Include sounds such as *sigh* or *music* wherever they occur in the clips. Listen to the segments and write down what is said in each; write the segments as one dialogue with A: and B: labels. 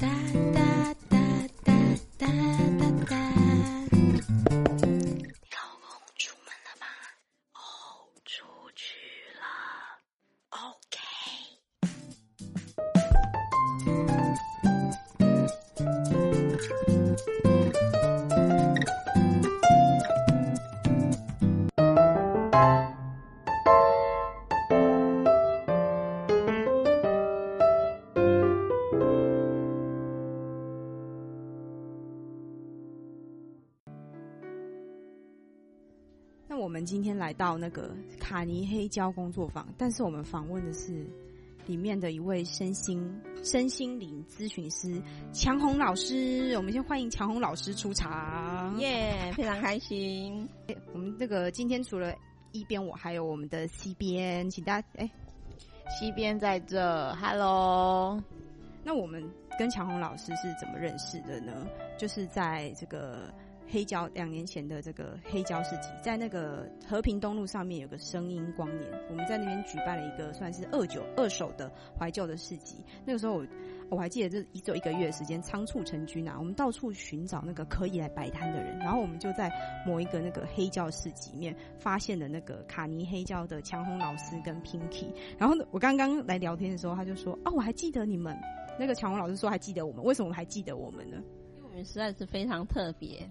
A: da, da. 们今天来到那个卡尼黑胶工作坊，但是我们访问的是里面的一位身心身心灵咨询师强红老师。我们先欢迎强红老师出场。
B: 耶非常开心。
A: 我们这个今天除了一边我，还有我们的西边，请大家哎，
B: 西边在这，Hello，
A: 那我们跟强红老师是怎么认识的呢？就是在这个黑胶两年前的这个黑胶市集，在那个和平东路上面有个声音光年，我们在那边举办了一个算是二九二手的怀旧的市集。那个时候我我还记得这只有一个月的时间，仓促成军啊，我们到处寻找那个可以来摆摊的人，然后我们就在某一个那个黑胶市集里面发现了那个卡尼黑胶的强红老师跟 Pinky。然后我刚刚来聊天的时候，他就说啊，我还记得你们。那个强红老师说还记得我们，为什么我们还记得我们呢？
B: 因为我们实在是非常特别。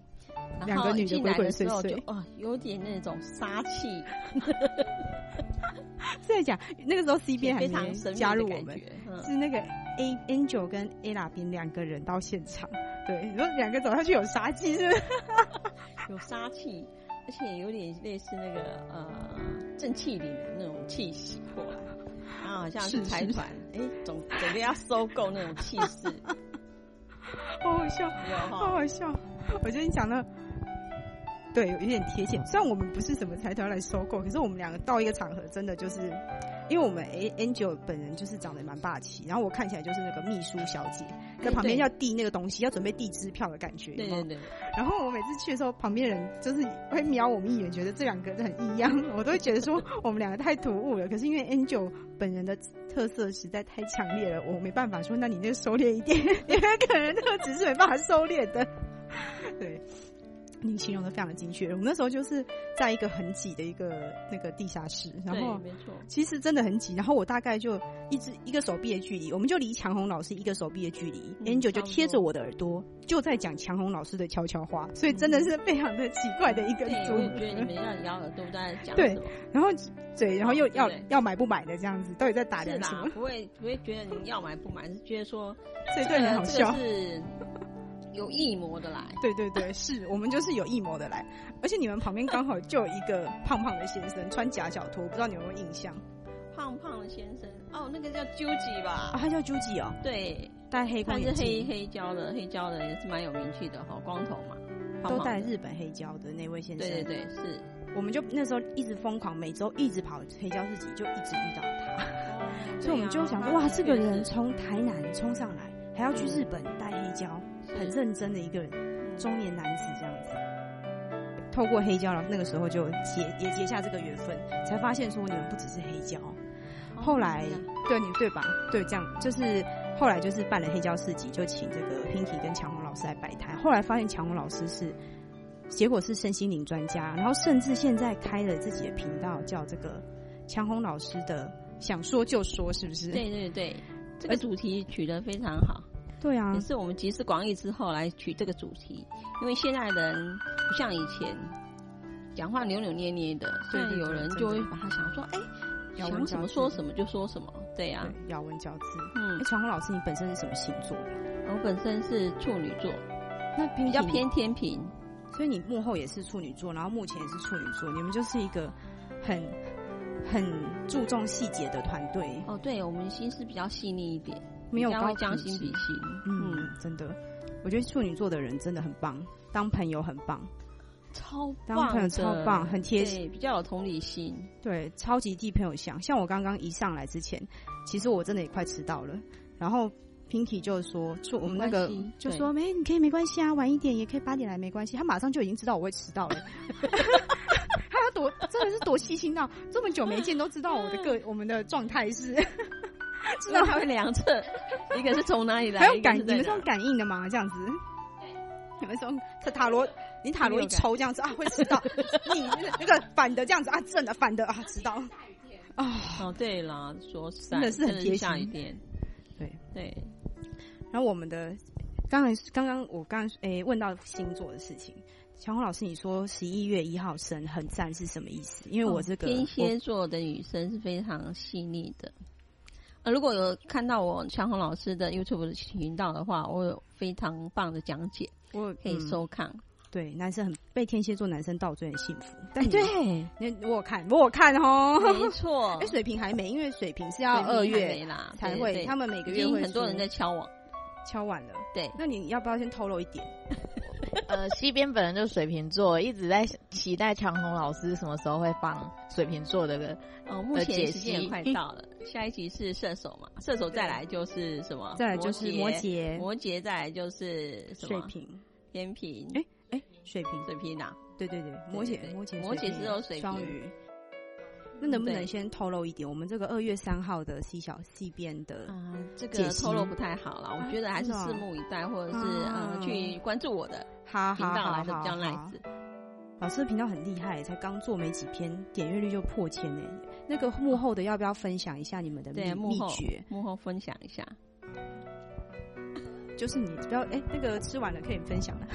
B: 然
A: 两个女的鬼鬼祟祟
B: 就哦，有点那种杀气，*laughs*
A: 是在讲那个时候 C 边还
B: 非
A: 没加入我们，是那个 A Angel 跟 Ella 边两个人到现场，对，你说两个走下去有杀气是不是？*laughs*
B: 有杀气，而且有点类似那个呃正气凛的那种气息过来，然后好像
A: 是
B: 是财团，哎，总准备要收购那种气势，*laughs*
A: 好好笑，好。好笑。我觉得你讲的对，有点贴切。虽然我们不是什么财团来收购，可是我们两个到一个场合，真的就是，因为我们 A Angel 本人就是长得蛮霸气，然后我看起来就是那个秘书小姐，在旁边要递那个东西，要准备递支票的感觉。
B: 对对对，
A: 然后我每次去的时候，旁边人就是会瞄我们一眼，觉得这两个人很异样，*laughs* 我都会觉得说我们两个太突兀了。可是因为 Angel 本人的特色实在太强烈了，我没办法说，那你那个收敛一点，*laughs* 因为可能特质是没办法收敛的。*laughs* 对，你形容的非常的精确。我们那时候就是在一个很挤的一个那个地下室，然后
B: 没错，
A: 其实真的很挤，然后我大概就一只一个手臂的距离，我们就离强红老师一个手臂的距离、
B: 嗯
A: a n g e l 就贴着我的耳朵，就在讲强红老师的悄悄话，所以真的是非常的奇怪的一个
B: 对，
A: 组
B: 我觉得你
A: 合。
B: 们要咬耳朵在讲
A: 对。然后嘴，然后又要要买不买的这样子，到底在打什么，？
B: 不会不会觉得你要买不买，是觉得说
A: 所以对很好
B: 这
A: 笑
B: 个。是有意模的来。
A: 对对对，是我们就是有异谋的来，而且你们旁边刚好就有一个胖胖的先生，穿夹脚拖，不知道你有没有印象
B: 胖胖的先生，哦，那个叫究极
A: 啊？
B: 吧？
A: 他叫 Juji 哦，
B: 对，
A: 戴黑框
B: 他是，黑黑胶的，黑胶的也是蛮有名气的哈，光头嘛，胖
A: 都戴日本黑胶的那位先生。
B: 对对对，是。
A: 我们就那时候一直疯狂，每周一直跑黑胶市集，就一直遇到他，
B: 哦 *laughs*
A: 所以我们就想说，哇，这个人从台南冲上来，还要去日本带黑胶，很认真的一个人，中年男子这样子。透过黑胶，然后那个时候就结也结下这个缘分，才发现说你们不只是黑胶。后来对你对吧？对，这样就是后来就是办了黑胶市集，就请这个 Pinky 跟强红老师来摆摊。后来发现强红老师是，结果是身心灵专家，然后甚至现在开了自己的频道，叫这个强红老师的想说就说，是不是？
B: 对对对，这个主题取得非常好，
A: 对啊。
B: 也，是我们集思广益之后来取这个主题，因为现在人不像以前讲话扭扭捏捏的，所以有人就会把他想说，哎，想什么说什么就说什么，对呀、
A: 对，咬文嚼字。
B: 嗯
A: 哎，，强红老师，你本身是什么星座的？
B: 我本身是处女座，
A: 那
B: 比较偏天平，
A: 所以你幕后也是处女座，然后目前也是处女座，你们就是一个很很注重细节的团队，
B: 哦，对我们心思比较细腻一点，
A: 没有高
B: 将心比心，
A: 嗯
B: 嗯，，
A: 真的，我觉得处女座的人真的很棒，当朋友很棒，
B: 超
A: 当朋友超棒很贴心，
B: 比较有同理心，
A: 对，超级替朋友想。像我刚刚一上来之前，其实我真的也快迟到了，然后 Pinky 就说，说我们那个就说没，你可以没关系啊，晚一点也可以八点来没关系。他马上就已经知道我会迟到了。*laughs* 他要多真的是多细心到这么久没见都知道我的个 *laughs* 我们的状态是，*laughs*
B: 知道它会量测，一个是从哪里来，
A: 有感，你们是用感应的吗？这样子？你们是用塔塔罗？你塔罗一抽这样子啊，会知道 *laughs* 你那个那个反的这样子啊，正的反的啊，知道啊。
B: 哦，对了，说
A: 真的是很贴心对，
B: 对，
A: 然后我们的刚才刚刚我刚刚诶问到星座的事情，强红老师你说十一月一号生很赞是什么意思？因为我这个、
B: 哦天蝎座的女生是非常细腻的。呃，如果有看到我强红老师的 YouTube 的频道的话，我有非常棒的讲解，
A: 我我
B: 可以收看。
A: 对，男生很被天蝎座男生倒追很幸福，但
B: 对，
A: 你我有看我有看哦，
B: 没错。*laughs*
A: 哎，，水瓶还没，因为水瓶是要二月
B: 没啦，
A: 才会，他们每个月会
B: 经很多人在敲网，
A: 敲完了。
B: 对，
A: 那你要不要先透露一点？
C: 呃，西边本人就是水瓶座，一直在期待强红老师什么时候会放水瓶座的
B: 哦，目前时间也快到了，下一集是射手嘛，射手再来就是什么？
A: 再来就是摩
B: 摩
A: 羯、
B: 摩羯再来就是什么？
A: 水瓶，
B: 天平，
A: 哎哎，水瓶，
B: 水瓶啊，
A: 对对对，摩羯摩羯
B: 摩羯
A: 水瓶
B: 只有水瓶
A: 双鱼。那能不能先透露一点？我们这个二月三号的 C 小 C 边的
B: 啊，这个透露不太好了，我觉得还是拭目以待，或者是
A: 啊
B: 呃去关注我的
A: 好
B: 频道来的比较
A: 好
B: nice。
A: 老师的频道很厉害，才刚做没几篇，点阅率就破千呢。那个幕后的要不要分享一下你们的秘秘诀？
B: 幕后分享一下。
A: 就是你不要哎、那个吃完了可以分享了。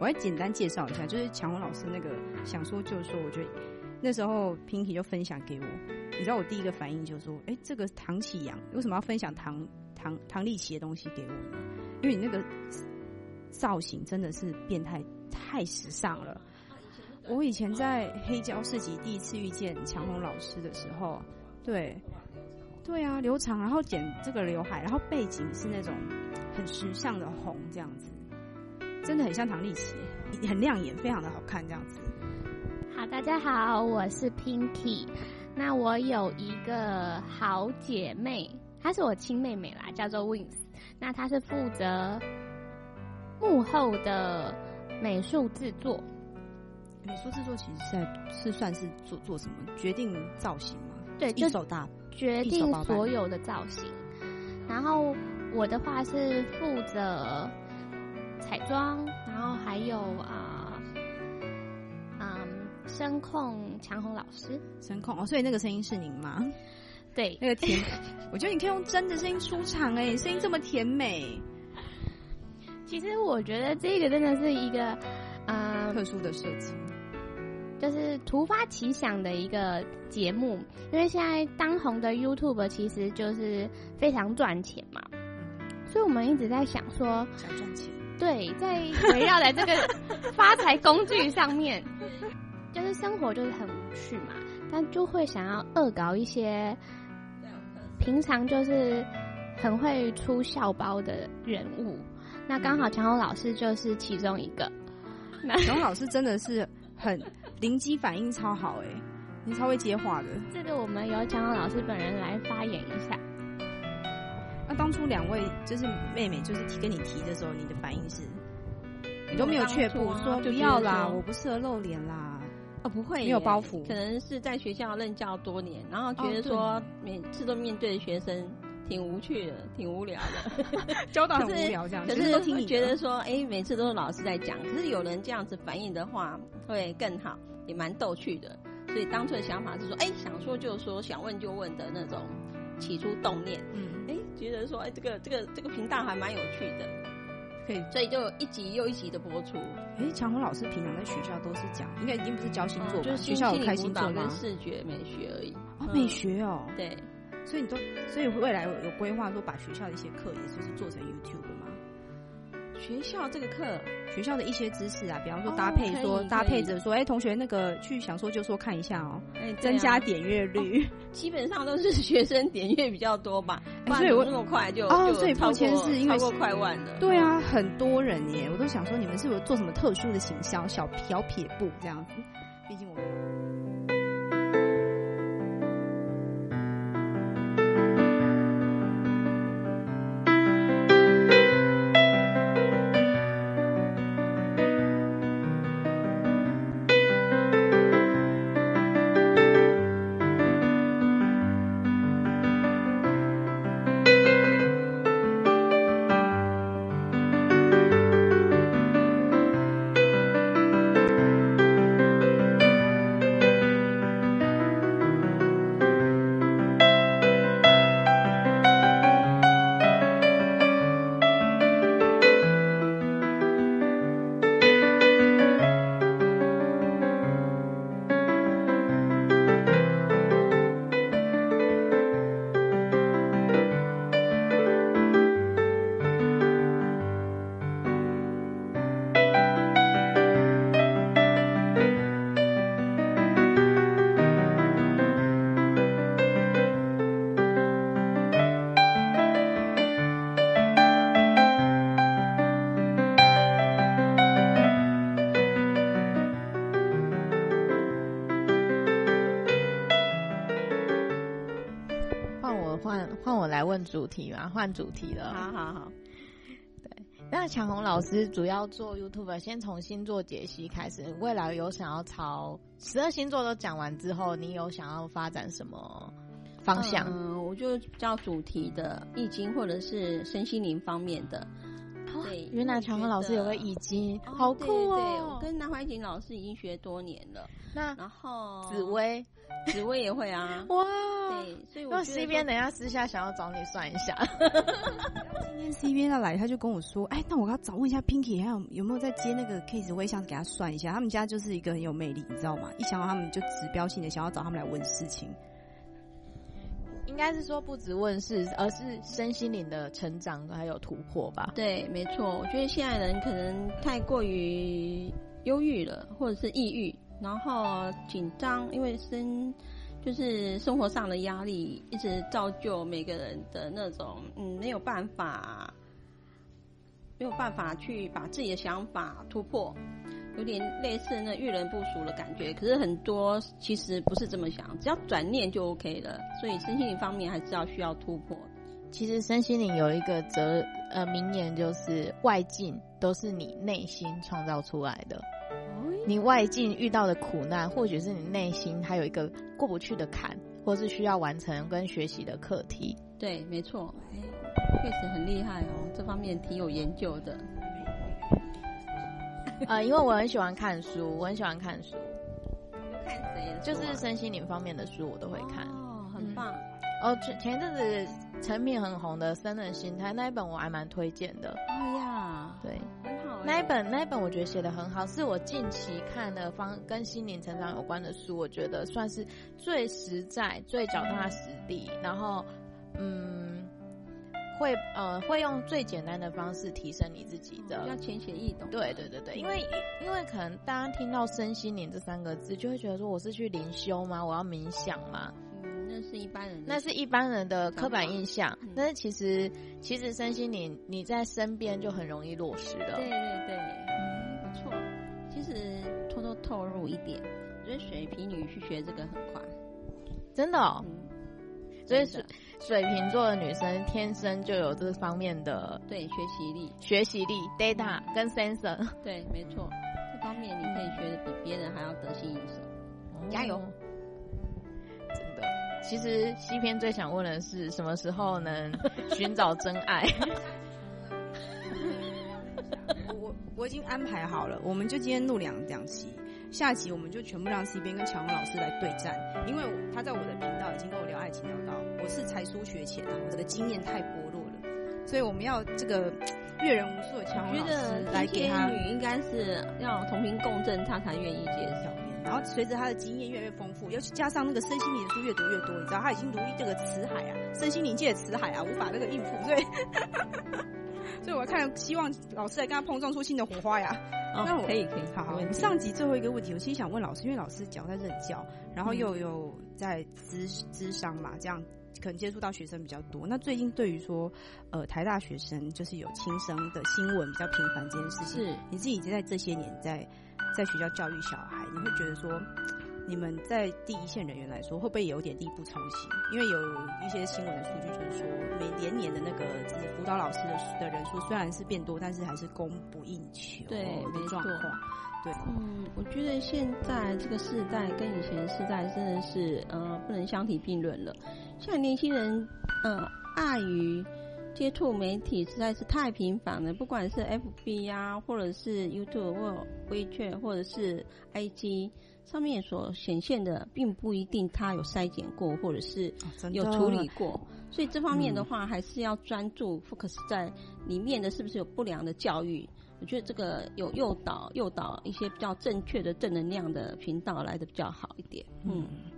A: 我来简单介绍一下，就是强红老师那个想说就是说，我觉得那时候 Pinky 就分享给我，你知道我第一个反应就是说，哎、这个唐启阳为什么要分享唐唐唐立奇的东西给我呢？因为你那个造型真的是变态，太时尚了。我以前在黑胶市集第一次遇见强红老师的时候，对，对啊，留长，然后剪这个刘海，然后背景是那种很时尚的红，这样子，真的很像唐丽奇，*laughs* 很亮眼，非常的好看，这样子。
D: 好，大家好，我是 Pinky。那我有一个好姐妹，她是我亲妹妹啦，叫做 Wins。那她是负责幕后的美术制作，
A: 美术制作其实是在是算是做做什么决定造型吗？
D: 对，就
A: 一手大
D: 决定所有的造型。然后我的话是负责彩妆，然后还有啊，嗯，声控强红老师。
A: 声控哦，所以那个声音是您吗？
D: 对，
A: 那个甜，*laughs* 我觉得你可以用真的声音出场哎，声音这么甜美，
D: 其实我觉得这个真的是一个，呃、
A: 特殊的设计。
D: 就是突发奇想的一个节目，因为现在当红的 YouTube 其实就是非常赚钱嘛，所以我们一直在想说，
A: 想赚钱，
D: 对，在围绕在这个发财工具上面，*laughs* 就是生活就是很无趣嘛，但就会想要恶搞一些平常就是很会出笑包的人物，那刚好强红老师就是其中一个。那
A: 然后老师真的是很灵机反应超好哎，你超会接话的。
D: 这个我们由强红老师本人来发言一下。
A: 那当初两位就是妹妹，就是提跟你提的时候，你的反应是，你都没有却步，说不要啦，我不适合露脸啦。
B: 哦，不会，
A: 没有包袱。
B: 可能是在学校任教多年，然后觉得说每次都面对学生，挺无趣的，*laughs* 挺无聊的。*laughs*
A: 教导很无聊这样，
B: 可
A: 就是都听你
B: 觉得说，哎，每次都是老师在讲，可是有人这样子反应的话，会更好，也蛮逗趣的。所以当初的想法是说，哎，想说就说，想问就问的那种起初动念，
A: 嗯，
B: 哎，觉得说，哎，这个这个这个频道还蛮有趣的，
A: 可以。
B: 所以就一集又一集的播出。
A: 哎，强红老师平常在学校都是讲，应该已经不是教星座
B: 就是
A: 学校有开
B: 心
A: 座吗？
B: 视觉美学而已。
A: 啊，
B: 嗯
A: 美学哦，
B: 对，
A: 所以你都，所以未来有有规划说把学校的一些课也就是做成 YouTube 的吗？
B: 学校这个课
A: 学校的一些知识啊，比方说
B: 哦
A: 搭配说、搭配着说，哎、同学那个去想说就说看一下哦，
B: 哎，
A: 增加点阅率。
B: 基本上都是学生点阅比较多吧，*laughs*
A: 所以我
B: 那么快就就
A: 哦所以抱
B: 歉
A: 是因为
B: 超过快万的，
A: 对啊，很多人耶，我都想说你们是不是做什么特殊的行销，小小撇步这样子。毕竟我们
C: 来问主题嘛，换主题了。
B: 好好好，
C: 那强红老师主要做 YouTube，先从星座解析开始。未来有想要朝十二星座都讲完之后，你有想要发展什么方向？
B: 嗯，我就比较主题的易经或者是身心灵方面的。对，
C: 原来强红老师有个易经，好酷
B: 哦！对，
C: 哦
B: 我！跟南怀瑾老师已经学多年了。
C: 那
B: 然后
C: 紫，薇，
B: 紫薇也会啊。
C: 哇！
B: 对，所以我
C: 那
B: 觉得
C: C 边等一下私下想要找你算一下。
A: 今天 C 边要来，他就跟我说：“哎，那我要找问一下 Pinky，还有有没有在接那个 case？我也想给他算一下。他们家就是一个很有魅力，你知道吗？一想到他们就指标性的想要找他们来问事情。
C: 应该是说不止问世，而是身心灵的成长还有突破吧。
B: 对，没错。我觉得现在人可能太过于忧郁了，或者是抑郁，然后紧张，因为生就是生活上的压力，一直造就每个人的那种嗯没有办法，没有办法去把自己的想法突破，有点类似那遇人不淑的感觉。可是很多其实不是这么想，只要转念就 OK 了。所以身心灵方面还是要需要突破。
C: 其实身心灵有一个责呃名言，就是外境都是你内心创造出来的。你外境遇到的苦难，或许是你内心还有一个过不去的坎，或是需要完成跟学习的课题。
B: 对，没错，确实很厉害哦，这方面挺有研究的。*laughs*
C: 呃，因为我很喜欢看书，我很喜欢看书，
B: 看谁的啊？
C: 就是身心灵方面的书我都会看。
B: 哦，很棒。
C: 哦，前前一阵子成品很红的《生人心态》那一本我还蛮推荐的。
B: 哦呀，
C: 对。那一本那一本我觉得写的很好，是我近期看的方跟心灵成长有关的书，我觉得算是最实在、最脚踏实地，然后嗯，会呃会用最简单的方式提升你自己的
B: 要浅显易懂。
C: 对对对对，因为因为可能大家听到身心灵这三个字，就会觉得说我是去灵修吗？我要冥想吗？
B: 嗯，那是一般人的。
C: 那是一般人的刻板印象
B: 嗯，
C: 但是其实其实身心灵你在身边就很容易落实了。
B: 对对对，嗯，不错。其实偷偷透露一点，我觉得水瓶女去学这个很快。
C: 真的哦，
B: 嗯，
C: 所以
B: 水
C: 水瓶座的女生天生就有这方面的
B: 对学习力，
C: 学习力、data 跟 sensor。
B: 对，没错，这方面你可以学的比别人还要得心应手。加油
C: 其实西篇最想问的是，什么时候能寻找真爱？*laughs*
A: 我我我已经安排好了，我们就今天录两两期，下期我们就全部让西边跟乔红老师来对战，因为他在我的频道已经跟我聊爱情聊到，我是才疏学浅啊，我的经验太薄弱，所以我们要这个阅人无数的强红
B: 觉
A: 老师
B: 得
A: 来给他
B: 天女应该是要同频共振，他才愿意接受。
A: 然后随着他的经验越来越丰富，尤其加上那个身心灵的书越读越多，你知道他已经如这个词海啊，身心灵界的词海啊，无法那个应付，所以 *laughs* 所以我看希望老师来跟他碰撞出新的火花呀。
B: 哦
A: 那我
B: 可以可以，
A: 好好，
B: 没问题
A: 上集最后一个问题，我其实想问老师，因为老师讲在任教，然后又有在资资商嘛，这样可能接触到学生比较多。那最近对于说，呃，台大学生就是有轻生的新闻比较频繁这件事情，
B: 是
A: 你自己在这些年在在学校教育小孩，你会觉得说，你们在第一线人员来说，会不会有点力不从心？因为有一些新闻的数据就是说，每年年的那个就是辅导老师的的人数虽然是变多，但是还是供不应求
B: 对
A: 的状况。对，
B: 嗯，我觉得现在这个世代跟以前的世代真的是呃不能相提并论了。现在年轻人呃碍于接触媒体实在是太频繁了，不管是 FB 呀、或者是 YouTube 或 WeChat 或者是 IG 上面所显现的，并不一定他有筛检过或者是有处理过。所以这方面的话，还是要专注 focus 在里面的是不是有不良的教育。我觉得这个有诱导诱导一些比较正确的正能量的频道来的比较好一点。嗯，然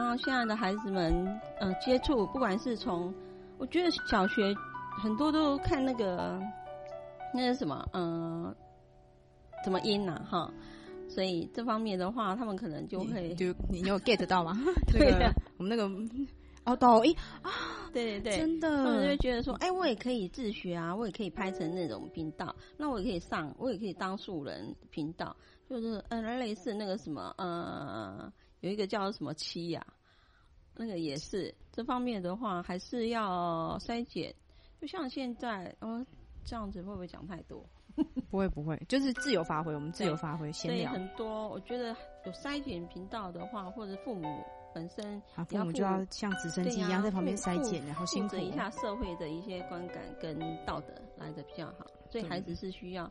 B: 后现在的孩子们，呃，接触不管是从，我觉得小学很多都看那个那是什么，呃，怎么音呐、哈。所以这方面的话，他们可能就会，
A: 就你有 get 到吗？那 *laughs*
B: 对
A: 个
B: 啊
A: 我们那个哦抖音
B: 对对对，
A: 真的
B: 他们就觉得说，哎，我也可以自学啊，我也可以拍成那种频道，那我也可以上，我也可以当素人频道，就是呃类似那个什么呃，有一个叫什么七呀、那个也是这方面的话，还是要筛检。就像现在，哦，这样子会不会讲太多？*laughs*
A: 不会不会，就是自由发挥，我们自由发挥，闲聊。
B: 很多，我觉得有筛检频道的话，或者父母本身，
A: 父母就要像直升机一样在旁边筛检，然后辛苦
B: 一下社会的一些观感跟道德来的比较好。所以孩子是需要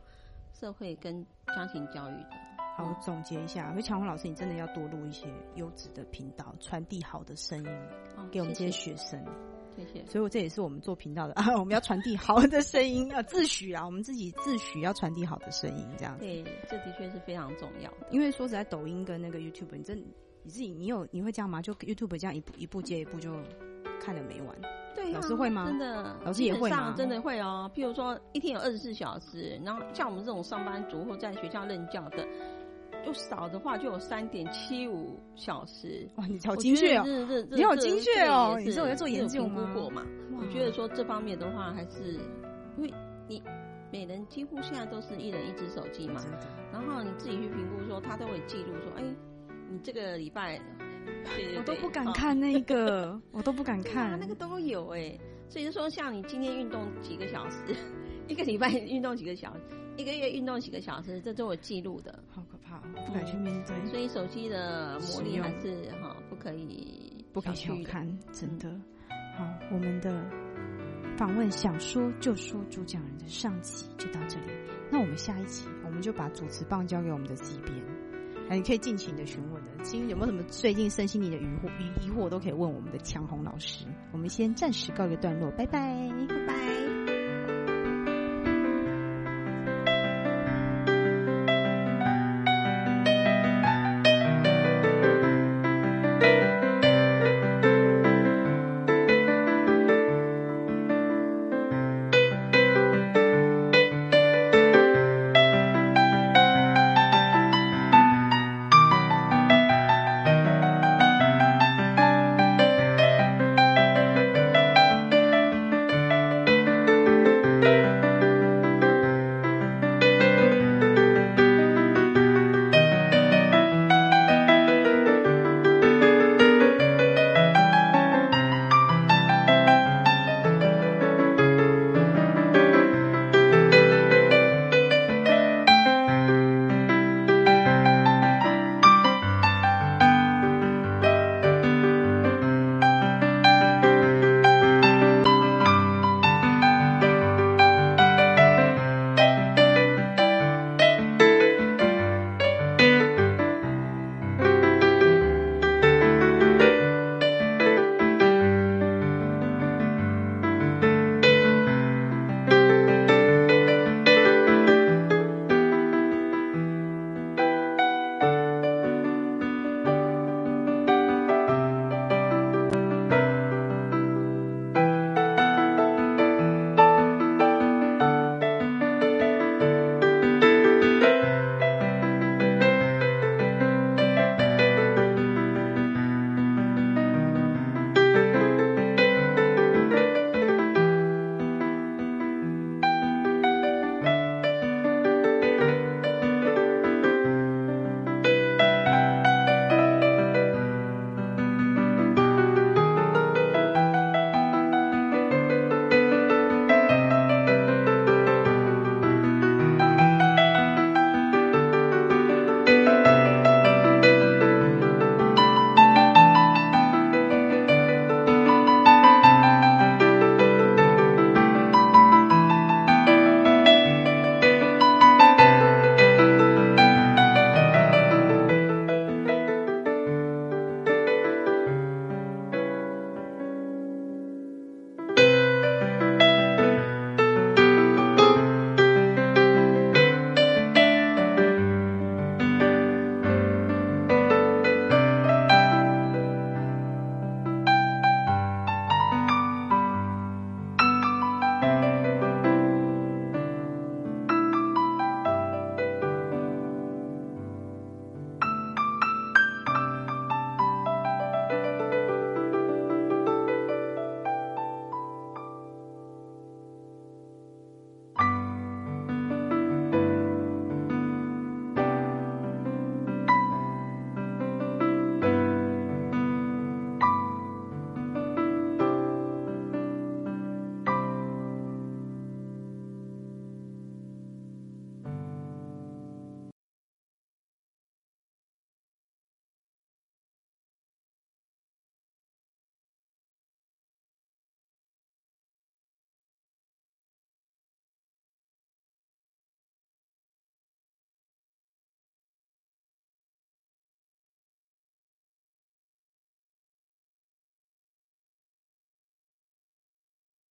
B: 社会跟家庭教育的。
A: 好，总结一下，所以强红老师，你真的要多录一些优质的频道，传递好的声音给我们这些学生。
B: 谢谢。
A: 所以，我这也是我们做频道的啊，我们要传递好的声音，要自诩啊，我们自己自诩要传递好的声音，这样。
B: 对，这的确是非常重要的。
A: 因为说实在，抖音跟那个 YouTube，你真你自己，你有你会这样吗？就 YouTube 这样一步一步接一步就看了没完？
B: 对，
A: 老师会吗？
B: 真的，
A: 老师也会
B: 吗？真的会哦。譬如说，一天有二十四小时，然后像我们这种上班族或在学校任教的。就少的话就有三点七五小时
A: 哇！你好精确哦，你好精确哦！你是我在做研究
B: 吗？过嘛？我觉得说这方面的话，还是因为你每人几乎现在都是一人一只手机嘛，然后你自己去评估说，他都会记录说，哎，你这个礼拜，
A: 我都不敢看那个，我都不敢 *laughs* 看，
B: 那个都有哎。所以就说，像你今天运动几个小时，*laughs* 一个礼拜运动几个小时。一个月运动几个小时，这都有记录的，
A: 好可怕，不敢去面对。
B: 所以手机的魔力还是哈不可以
A: 不可以小看，真的。好，我们的访问想说就说主讲人的上集就到这里，那我们下一期我们就把主持棒交给我们的机编，哎，你可以尽情的询问的，今有没有什么最近身心灵的疑惑疑疑惑都可以问我们的强红老师。我们先暂时告一个段落，拜拜，
B: 拜拜。